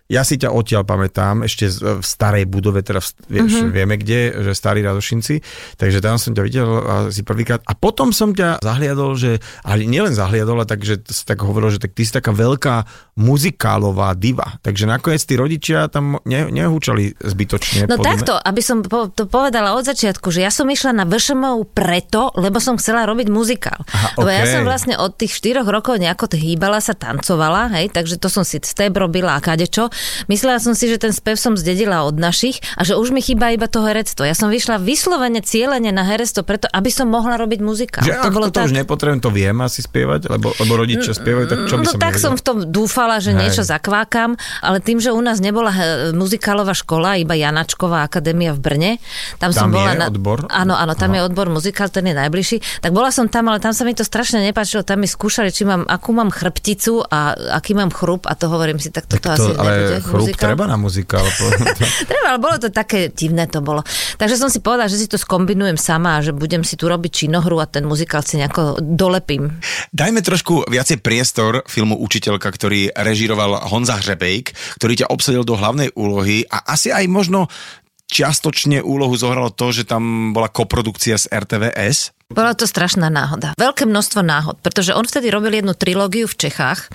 ja si ťa odtiaľ pamätám, ešte v starej budove, teda v, vieš, mm-hmm. vieme kde, že starí Radošinci, takže tam som ťa videl asi prvýkrát. A potom som ťa zahliadol, že, ale nielen zahliadol, ale takže tak hovoril, že tak ty si taká veľká muzikálová diva. Takže nakoniec tí rodičia tam ne, nehúčali zbytočne. No takto, aby som to povedala od začiatku, začiatku, že ja som išla na VŠMU preto, lebo som chcela robiť muzikál. Aha, lebo okay. ja som vlastne od tých 4 rokov nejako hýbala sa, tancovala, hej, takže to som si step robila a kadečo. Myslela som si, že ten spev som zdedila od našich a že už mi chýba iba to herectvo. Ja som vyšla vyslovene cieľene na herectvo preto, aby som mohla robiť muzikál. Že to bolo to tak... už nepotrebujem, to viem asi spievať, lebo, lebo rodičia spievajú, tak čo by no, som tak nevedel? som v tom dúfala, že hej. niečo zakvákam, ale tým, že u nás nebola muzikálová škola, iba Janačková akadémia v Brne, tam, tam som bola na, odbor? Áno, áno, tam Aha. je odbor muzikál, ten je najbližší. Tak bola som tam, ale tam sa mi to strašne nepáčilo. Tam mi skúšali, či mám, akú mám chrbticu a aký mám chrup a to hovorím si, tak toto tak to, asi ale nebude chrup muzikál. treba na muzikál. [LAUGHS] treba, ale bolo to také divné to bolo. Takže som si povedala, že si to skombinujem sama a že budem si tu robiť činohru a ten muzikál si nejako dolepím. Dajme trošku viacej priestor filmu Učiteľka, ktorý režiroval Honza Hřebejk, ktorý ťa obsadil do hlavnej úlohy a asi aj možno čiastočne úlohu zohralo to, že tam bola koprodukcia z RTVS. Bola to strašná náhoda. Veľké množstvo náhod, pretože on vtedy robil jednu trilógiu v Čechách.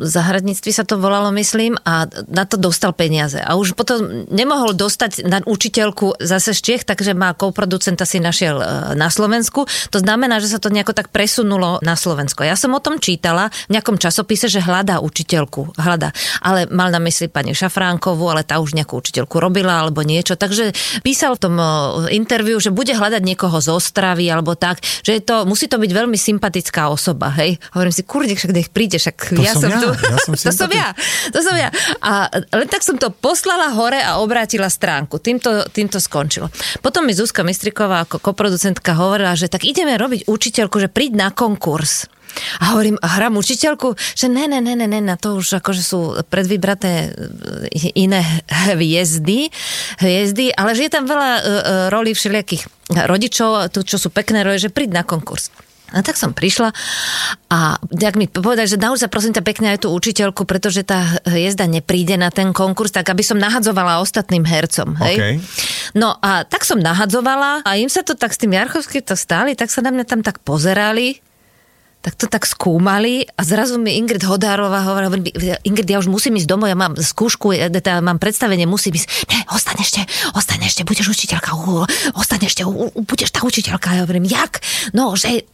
V zahradníctvi sa to volalo, myslím, a na to dostal peniaze. A už potom nemohol dostať na učiteľku zase z Čech, takže má koproducenta si našiel e, na Slovensku. To znamená, že sa to nejako tak presunulo na Slovensko. Ja som o tom čítala v nejakom časopise, že hľadá učiteľku. Hľadá. Ale mal na mysli pani Šafránkovú, ale tá už nejakú učiteľku robila alebo niečo. Takže písal v tom e, interviu, že bude hľadať niekoho z Ostravy alebo tak že je to, musí to byť veľmi sympatická osoba, hej. Hovorím si, kurník, však nech príde, však to ja som ja. tu. Ja som [LAUGHS] to som ja, to som ja. A len tak som to poslala hore a obrátila stránku. Týmto, týmto skončilo. Potom mi Zuzka Mistriková ako koproducentka hovorila, že tak ideme robiť učiteľku, že príď na konkurs. A hovorím, a hrám učiteľku, že ne, ne, ne, ne, ne, na to už akože sú predvybraté e, iné hviezdy, hviezdy, ale že je tam veľa uh, rolí všelijakých rodičov, tu, čo sú pekné roje, že príď na konkurs. A tak som prišla a tak mi povedali, že nauč sa prosím ťa pekne aj tú učiteľku, pretože tá jezda nepríde na ten konkurs, tak aby som nahadzovala ostatným hercom. Hej? OK. No a tak som nahadzovala a im sa to tak s tým Jarchovským to stáli, tak sa na mňa tam tak pozerali, tak to tak skúmali a zrazu mi Ingrid Hodárová hovorila, Ingrid, ja už musím ísť domov, ja mám skúšku, ja mám predstavenie, musím ísť. Ne, ostaň ešte, ostaň ešte, budeš učiteľka, u, ostaň ešte, u, u, budeš tá učiteľka. Ja hovorím, jak? No, že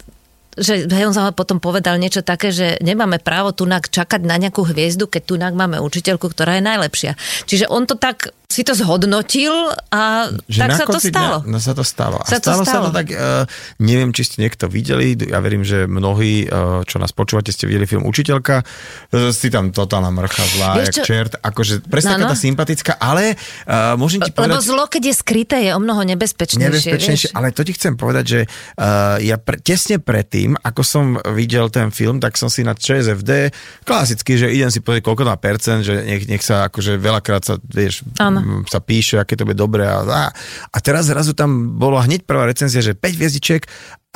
že on sa potom povedal niečo také, že nemáme právo tunak čakať na nejakú hviezdu, keď tunak máme učiteľku, ktorá je najlepšia. Čiže on to tak si to zhodnotil a že tak sa to stalo. No sa to stalo. A sa stalo, to stalo sa to tak, uh, neviem, či ste niekto videli, ja verím, že mnohí, uh, čo nás počúvate, ste videli film Učiteľka, uh, si tam totálna mrcha zlá, Vieš, jak čo? čert, akože presne taká sympatická, ale uh, môžem ti povedať... Lebo zlo, keď je skryté, je o mnoho nebezpečnejšie. Nebezpečnejšie, vieš? ale to ti chcem povedať, že uh, ja pre, tesne predtým, ako som videl ten film, tak som si na ČSFD, klasicky, že idem si povedať, koľko má percent, že nech, nech sa akože veľakrát sa, vieš, Sa píše, aké to bude dobré. A, a, a teraz zrazu tam bolo hneď prvá recenzia, že 5 hviezdičiek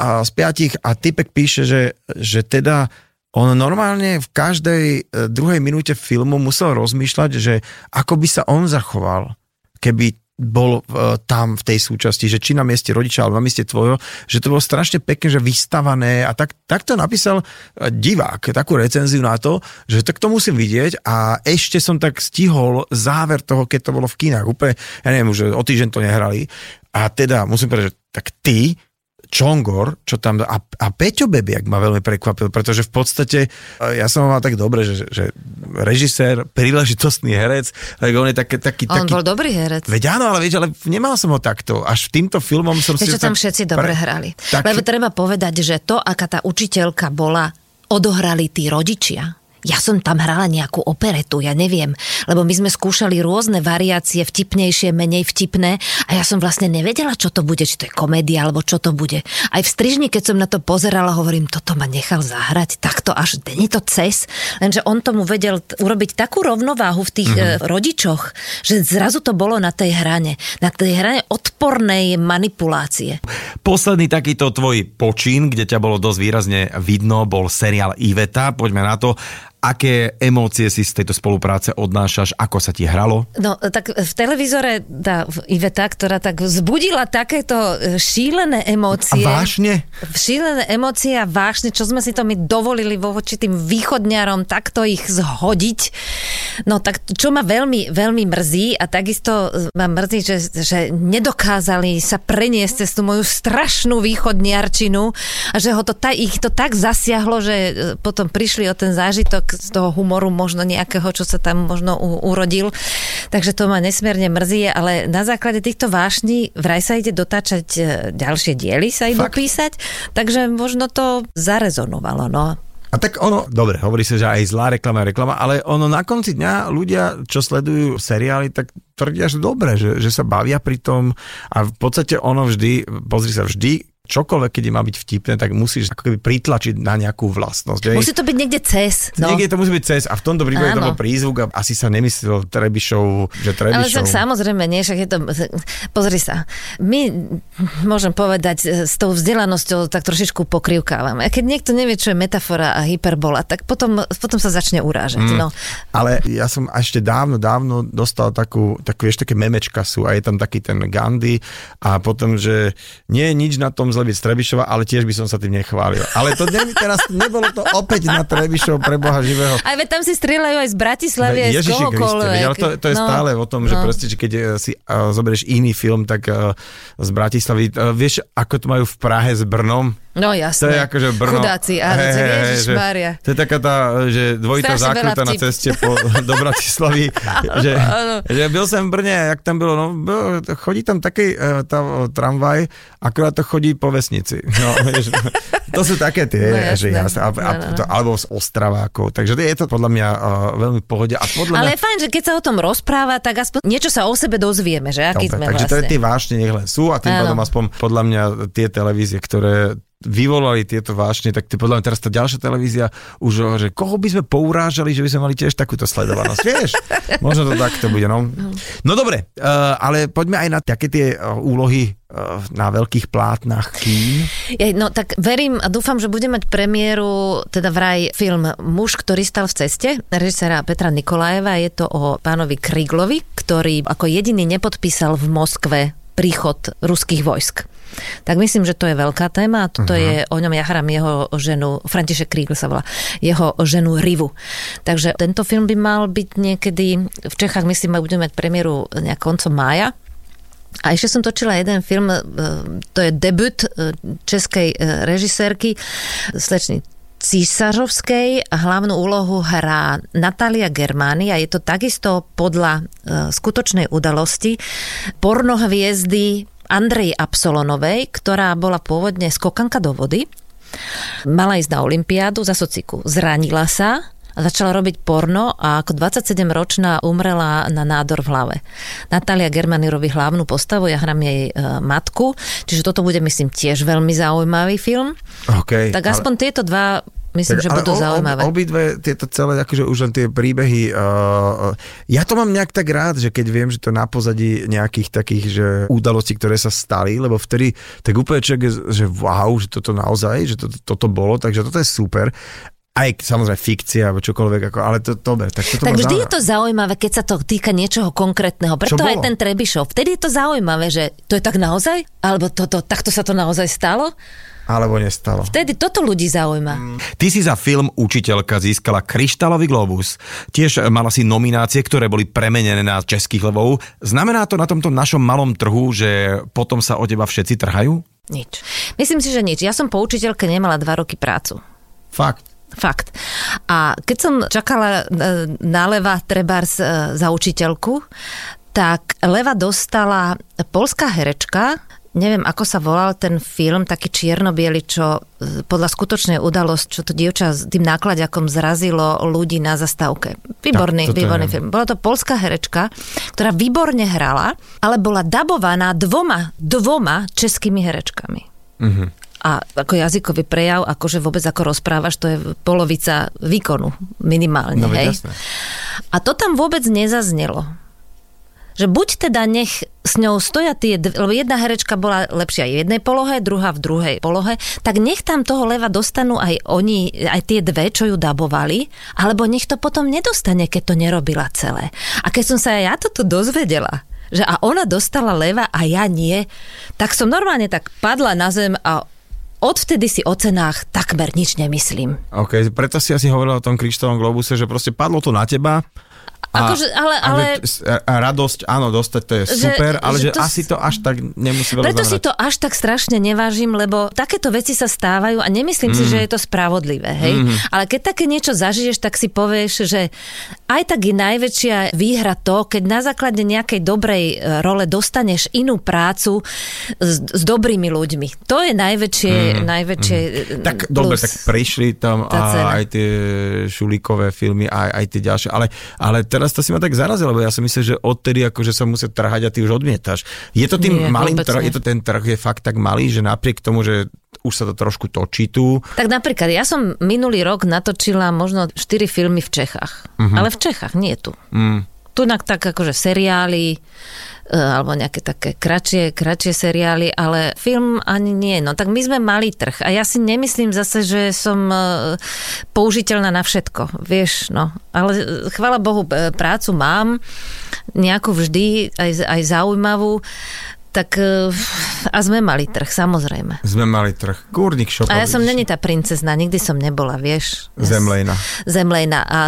a z 5 a typek píše, že, že teda on normálne v každej e, druhej minúte filmu musel rozmýšľať, že ako by sa on zachoval, keby bol uh, tam v tej súčasti, že či na mieste rodiča alebo na mieste tvojho, že to bolo strašne pekne, že vystavané a tak, tak to napísal uh, divák, takú recenziu na to, že tak to musím vidieť a ešte som tak stihol záver toho, keď to bolo v kinách, úplne, ja neviem, už o týždeň to nehrali. A teda musím povedať, že tak ty Čongor, čo tam, a, a Peťo Bebiak ma veľmi prekvapil, pretože v podstate, e, ja som ho mal tak dobre, že, že režisér, príležitostný herec, tak on je taký, taký, on taký... bol dobrý herec. Veď áno, ale vieš, ale nemal som ho takto. Až týmto filmom som Vieš, si... Čo tam všetci dobre pre... hrali. Tak... Lebo treba povedať, že to, aká tá učiteľka bola, odohrali tí rodičia ja som tam hrala nejakú operetu, ja neviem, lebo my sme skúšali rôzne variácie, vtipnejšie, menej vtipné a ja som vlastne nevedela, čo to bude, či to je komédia alebo čo to bude. Aj v strižni, keď som na to pozerala, hovorím, toto ma nechal zahrať, takto až není to cez, lenže on tomu vedel urobiť takú rovnováhu v tých mm-hmm. rodičoch, že zrazu to bolo na tej hrane, na tej hrane odpornej manipulácie. Posledný takýto tvoj počín, kde ťa bolo dosť výrazne vidno, bol seriál Iveta, poďme na to. Aké emócie si z tejto spolupráce odnášaš? Ako sa ti hralo? No, tak v televízore tá Iveta, ktorá tak vzbudila takéto e, šílené emócie. A vášne? Šílené emócie a vášne, čo sme si to my dovolili vo voči tým východňarom, takto ich zhodiť. No tak čo ma veľmi, veľmi mrzí a takisto ma mrzí, že, že nedokázali sa preniesť cez tú moju strašnú východniarčinu a že ho to, ich to tak zasiahlo, že e, potom prišli o ten zážitok z toho humoru možno nejakého, čo sa tam možno u, urodil. Takže to ma nesmierne mrzí, ale na základe týchto vášní vraj sa ide dotáčať e, ďalšie diely, sa idú Fakt? písať, takže možno to zarezonovalo. No. A tak ono, dobre, hovorí sa, že aj zlá reklama je reklama, ale ono na konci dňa ľudia, čo sledujú seriály, tak tvrdia, že dobre, že, že sa bavia pri tom a v podstate ono vždy, pozri sa, vždy čokoľvek, keď má byť vtipné, tak musíš ako keby pritlačiť na nejakú vlastnosť. Že? Musí to byť niekde cez. No. Niekde to musí byť cez a v tomto prípade to bol prízvuk a asi sa nemyslel Trebišov, že Trebišov. Ale však samozrejme, nie, však je to, pozri sa, my môžem povedať s tou vzdelanosťou tak trošičku pokrivkávame. A keď niekto nevie, čo je metafora a hyperbola, tak potom, potom sa začne urážať. Mm. No. Ale ja som ešte dávno, dávno dostal takú, takú ešte také memečka sú a je tam taký ten Gandhi a potom, že nie je nič na tom zle byť z Trebišova, ale tiež by som sa tým nechválil. Ale to ne, teraz nebolo to opäť na Trebišov pre Boha živého. Aj veď tam si strieľajú aj z Bratislavy, aj z kohokoľvek. Ale to, to je no, stále o tom, že no. proste, že keď eh, si uh, zoberieš iný film, tak uh, z Bratislavy, uh, vieš, ako to majú v Prahe s Brnom? No jasné. To je akože Brno. Chudáci, áno, hey, hey, že, To je taká tá, že dvojitá zákruta na ceste po, [LAUGHS] do Bratislavy. [LAUGHS] že, že byl som v Brne, jak tam bylo, no, bylo, chodí tam taký uh, tá, tramvaj, akurát to chodí po vesnici. No, [LAUGHS] vieš, to sú také tie, no, jasné. že jasné, a, a, no, no. To, alebo z Ostravákov. Takže je to podľa mňa uh, veľmi pohode. A podľa Ale mňa... je fajn, že keď sa o tom rozpráva, tak aspoň niečo sa o sebe dozvieme, že aký Dobre, sme takže vlastne. to je tie vášne nech len sú a tým pádom aspoň podľa mňa tie televízie, ktoré vyvolali tieto vášne, tak ty podľa mňa teraz tá ďalšia televízia už, že koho by sme pourážali, že by sme mali tiež takúto sledovanosť, vieš? [LAUGHS] Možno to takto bude, no. No dobre, uh, ale poďme aj na také tie uh, úlohy uh, na veľkých plátnach. Ja, no tak verím a dúfam, že bude mať premiéru, teda vraj film Muž, ktorý stal v ceste, režisera Petra Nikolajeva. Je to o pánovi Kriglovi, ktorý ako jediný nepodpísal v Moskve príchod ruských vojsk. Tak myslím, že to je veľká téma a toto uh-huh. je o ňom, ja hrám jeho ženu, František Krígl sa volá, jeho ženu Rivu. Takže tento film by mal byť niekedy, v Čechách myslím, budeme mať premiéru nejak koncom mája, a ešte som točila jeden film, e, to je debut e, českej e, režisérky, slečny Císařovskej hlavnú úlohu hrá Natália Germány a je to takisto podľa skutočnej udalosti pornohviezdy Andrej Absolonovej, ktorá bola pôvodne skokanka do vody. Mala ísť na Olympiádu za sociku. Zranila sa začala robiť porno a ako 27-ročná umrela na nádor v hlave. Natália Germany robí hlavnú postavu, ja hrám jej e, matku, čiže toto bude myslím tiež veľmi zaujímavý film. Okay, tak aspoň ale... tieto dva Myslím, tak, že budú zaujímavé. Obidve tieto celé, akože už len tie príbehy, uh, ja to mám nejak tak rád, že keď viem, že to na pozadí nejakých takých že udalostí, ktoré sa stali, lebo vtedy tak úplne človek, že wow, že toto naozaj, že to, toto bolo, takže toto je super aj samozrejme fikcia alebo čokoľvek, ako, ale to dobre. Tak, toto tak vždy je to zaujímavé, keď sa to týka niečoho konkrétneho. Preto aj ten Trebišov. Vtedy je to zaujímavé, že to je tak naozaj? Alebo toto, takto sa to naozaj stalo? Alebo nestalo. Vtedy toto ľudí zaujíma. Mm. Ty si za film Učiteľka získala Kryštálový globus. Tiež mala si nominácie, ktoré boli premenené na českých levov. Znamená to na tomto našom malom trhu, že potom sa o teba všetci trhajú? Nič. Myslím si, že nič. Ja som po učiteľke nemala dva roky prácu. Fakt. Fakt. A keď som čakala e, na Leva Trebars e, za učiteľku, tak Leva dostala polská herečka, neviem, ako sa volal ten film, taký čierno čo e, podľa skutočnej udalosť, čo to dievča s tým nákladiakom zrazilo ľudí na zastávke. Výborný, tak, výborný je. film. Bola to polská herečka, ktorá výborne hrala, ale bola dabovaná dvoma, dvoma českými herečkami. Mm-hmm. A ako jazykový prejav, akože vôbec ako rozprávaš, to je polovica výkonu minimálne. No, hej? Jasné. A to tam vôbec nezaznelo že buď teda nech s ňou stoja tie, lebo jedna herečka bola lepšia v jednej polohe, druhá v druhej polohe, tak nech tam toho leva dostanú aj oni, aj tie dve, čo ju dabovali, alebo nech to potom nedostane, keď to nerobila celé. A keď som sa aj ja toto dozvedela, že a ona dostala leva a ja nie, tak som normálne tak padla na zem a odvtedy si o cenách takmer nič nemyslím. OK, preto si asi hovorila o tom kryštovom globuse, že proste padlo to na teba, Akože, ale, ale... A radosť, áno, dostať to je že, super, ale že, že to, asi to až tak nemusí veľa Preto znamenať. si to až tak strašne nevážim, lebo takéto veci sa stávajú a nemyslím mm. si, že je to spravodlivé, hej. Mm. Ale keď také niečo zažiješ, tak si povieš, že aj tak je najväčšia výhra to, keď na základe nejakej dobrej e, role dostaneš inú prácu s, s dobrými ľuďmi. To je najväčšie, mm. najväčšie mm. Tak dobre, tak prišli tam a aj tie šulíkové filmy, aj, aj tie ďalšie, ale, ale teraz to si ma tak zarazilo, lebo ja som myslel, že odtedy akože sa musia trhať a ty už odmietaš. Je to tým Nie, malým trh, je to ten trh je fakt tak malý, že napriek tomu, že už sa to trošku točí tu. Tak napríklad, ja som minulý rok natočila možno 4 filmy v Čechách. Uh-huh. Ale v Čechách, nie tu. Mm. Tu tak akože seriály, E, alebo nejaké také kratšie, kratšie seriály, ale film ani nie. No tak my sme mali trh a ja si nemyslím zase, že som e, použiteľná na všetko, vieš, no. Ale e, chvala Bohu, prácu mám, nejakú vždy, aj, aj zaujímavú, tak a sme mali trh, samozrejme. Sme mali trh. Górnik šopovič. A ja som není tá princezna, nikdy som nebola, vieš. Zemlejna. Zemlejna. A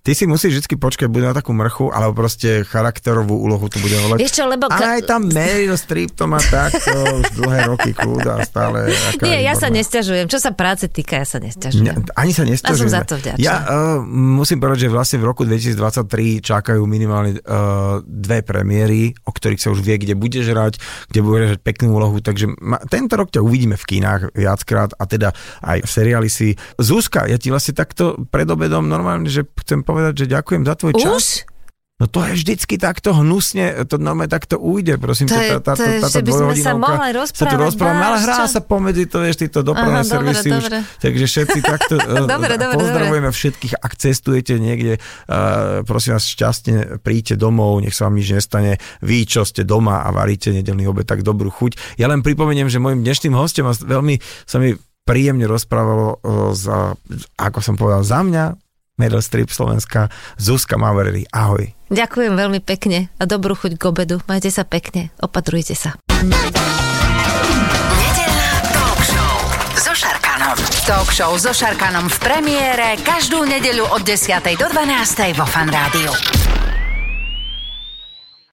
Ty si musíš vždy počkať, bude na takú mrchu, alebo proste charakterovú úlohu tu bude volať. Čo, lebo... Ka... Aj tam Meryl Streep to má takto, už dlhé roky kľúda stále. Nie, ja sa nesťažujem. Čo sa práce týka, ja sa nesťažujem. Ne, ani sa nesťažujem. Ja som za to vďačná. Ja uh, musím povedať, že vlastne v roku 2023 čakajú minimálne uh, dve premiéry, o ktorých sa už vie, kde budeš hrať, kde budeš hrať peknú úlohu, takže ma, tento rok ťa uvidíme v kinách viackrát a teda aj v seriáli si. Zuzka, ja ti vlastne takto pred obedom normálne, že chcem povedať, že ďakujem za tvoj čas. Už? No to je vždycky takto hnusne, to normálne takto ujde, prosím. To je- tá, tá, to je, že by sme sa mohli sa tu rozprávať, rozprávame, ale hrá čo? sa pomedzi to, vieš, títo dopravné Aha, dobre, servisy už, dobre. takže všetci takto [LAUGHS] eh, Dobre, dobre, pozdravujeme všetkých, ak cestujete niekde, uh, prosím vás, šťastne príďte domov, nech sa vám nič nestane, vy, čo ste doma a varíte nedelný obed, tak dobrú chuť. Ja len pripomeniem, že môjim dnešným hostom a veľmi sa mi príjemne rozprávalo uh, za, ako som povedal, za mňa Meryl Streep Slovenska, Zuzka Mavery. Ahoj. Ďakujem veľmi pekne a dobrú chuť k obedu. Majte sa pekne, opatrujte sa. Nedeľná talk show so Šarkanom. Talk show so Šarkanom v premiére každú nedeľu od 10. do 12. vo Fan Rádiu.